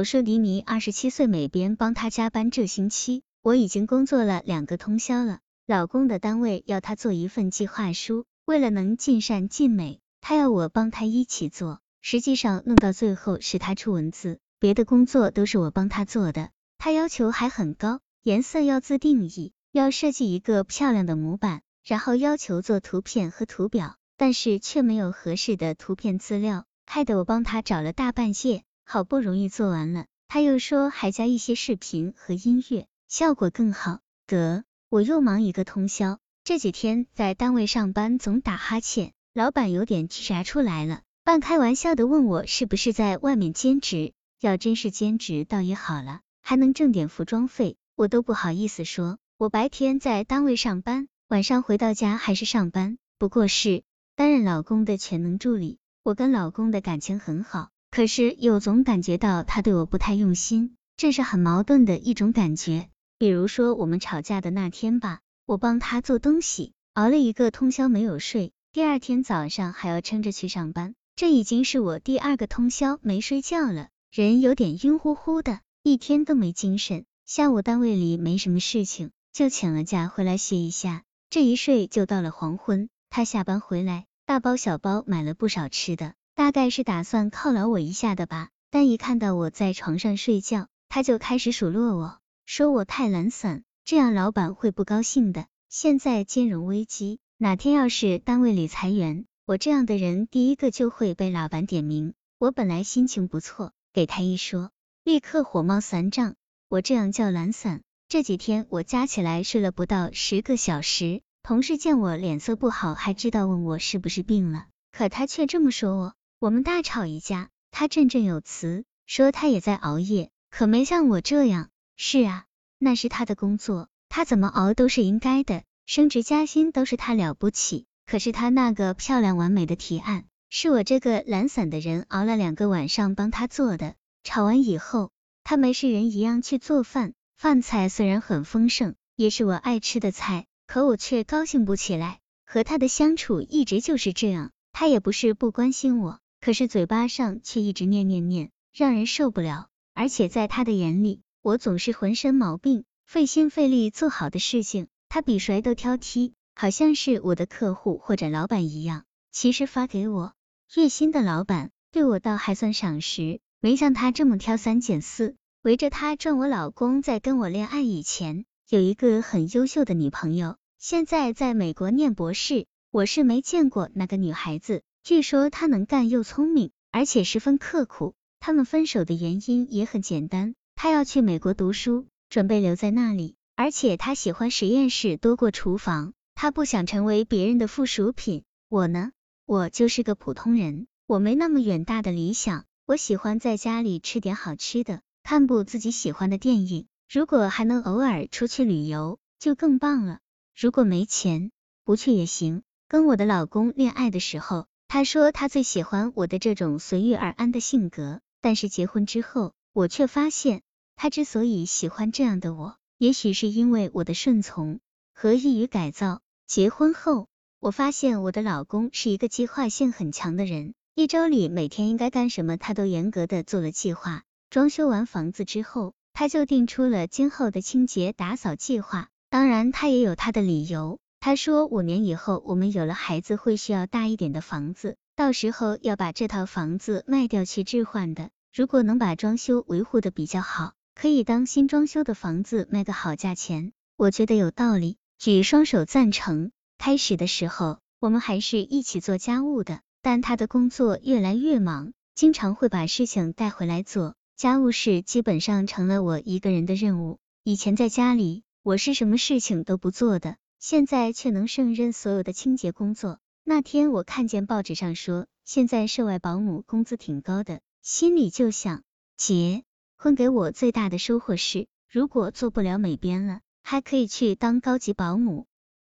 我说迪尼二十七岁美编帮他加班，这星期我已经工作了两个通宵了。老公的单位要他做一份计划书，为了能尽善尽美，他要我帮他一起做。实际上弄到最后是他出文字，别的工作都是我帮他做的。他要求还很高，颜色要自定义，要设计一个漂亮的模板，然后要求做图片和图表，但是却没有合适的图片资料，害得我帮他找了大半夜，好不容易做完了，他又说还加一些视频和音乐，效果更好。得。我又忙一个通宵，这几天在单位上班总打哈欠，老板有点气啥出来了，半开玩笑的问我是不是在外面兼职，要真是兼职倒也好了，还能挣点服装费，我都不好意思说。我白天在单位上班，晚上回到家还是上班，不过是担任老公的全能助理。我跟老公的感情很好，可是又总感觉到他对我不太用心，这是很矛盾的一种感觉。比如说我们吵架的那天吧，我帮他做东西，熬了一个通宵没有睡，第二天早上还要撑着去上班，这已经是我第二个通宵没睡觉了，人有点晕乎乎的，一天都没精神。下午单位里没什么事情，就请了假回来歇一下，这一睡就到了黄昏。他下班回来，大包小包买了不少吃的，大概是打算犒劳我一下的吧。但一看到我在床上睡觉，他就开始数落我。说我太懒散，这样老板会不高兴的。现在金融危机，哪天要是单位里裁员，我这样的人第一个就会被老板点名。我本来心情不错，给他一说，立刻火冒三丈。我这样叫懒散？这几天我加起来睡了不到十个小时，同事见我脸色不好，还知道问我是不是病了。可他却这么说我。我们大吵一架，他振振有词，说他也在熬夜，可没像我这样。是啊，那是他的工作，他怎么熬都是应该的，升职加薪都是他了不起。可是他那个漂亮完美的提案，是我这个懒散的人熬了两个晚上帮他做的。吵完以后，他没事人一样去做饭，饭菜虽然很丰盛，也是我爱吃的菜，可我却高兴不起来。和他的相处一直就是这样，他也不是不关心我，可是嘴巴上却一直念念念，让人受不了。而且在他的眼里，我总是浑身毛病，费心费力做好的事情，他比谁都挑剔，好像是我的客户或者老板一样。其实发给我月薪的老板对我倒还算赏识，没像他这么挑三拣四。围着他转，我老公在跟我恋爱以前有一个很优秀的女朋友，现在在美国念博士。我是没见过那个女孩子，据说他能干又聪明，而且十分刻苦。他们分手的原因也很简单。他要去美国读书，准备留在那里，而且他喜欢实验室多过厨房，他不想成为别人的附属品。我呢，我就是个普通人，我没那么远大的理想，我喜欢在家里吃点好吃的，看部自己喜欢的电影，如果还能偶尔出去旅游，就更棒了。如果没钱，不去也行。跟我的老公恋爱的时候，他说他最喜欢我的这种随遇而安的性格，但是结婚之后，我却发现。他之所以喜欢这样的我，也许是因为我的顺从和易于改造。结婚后，我发现我的老公是一个计划性很强的人，一周里每天应该干什么，他都严格的做了计划。装修完房子之后，他就定出了今后的清洁打扫计划。当然，他也有他的理由。他说，五年以后我们有了孩子，会需要大一点的房子，到时候要把这套房子卖掉去置换的。如果能把装修维护的比较好。可以当新装修的房子卖个好价钱，我觉得有道理，举双手赞成。开始的时候，我们还是一起做家务的，但他的工作越来越忙，经常会把事情带回来做，家务事基本上成了我一个人的任务。以前在家里，我是什么事情都不做的，现在却能胜任所有的清洁工作。那天我看见报纸上说，现在涉外保姆工资挺高的，心里就想，结。婚给我最大的收获是，如果做不了美编了，还可以去当高级保姆。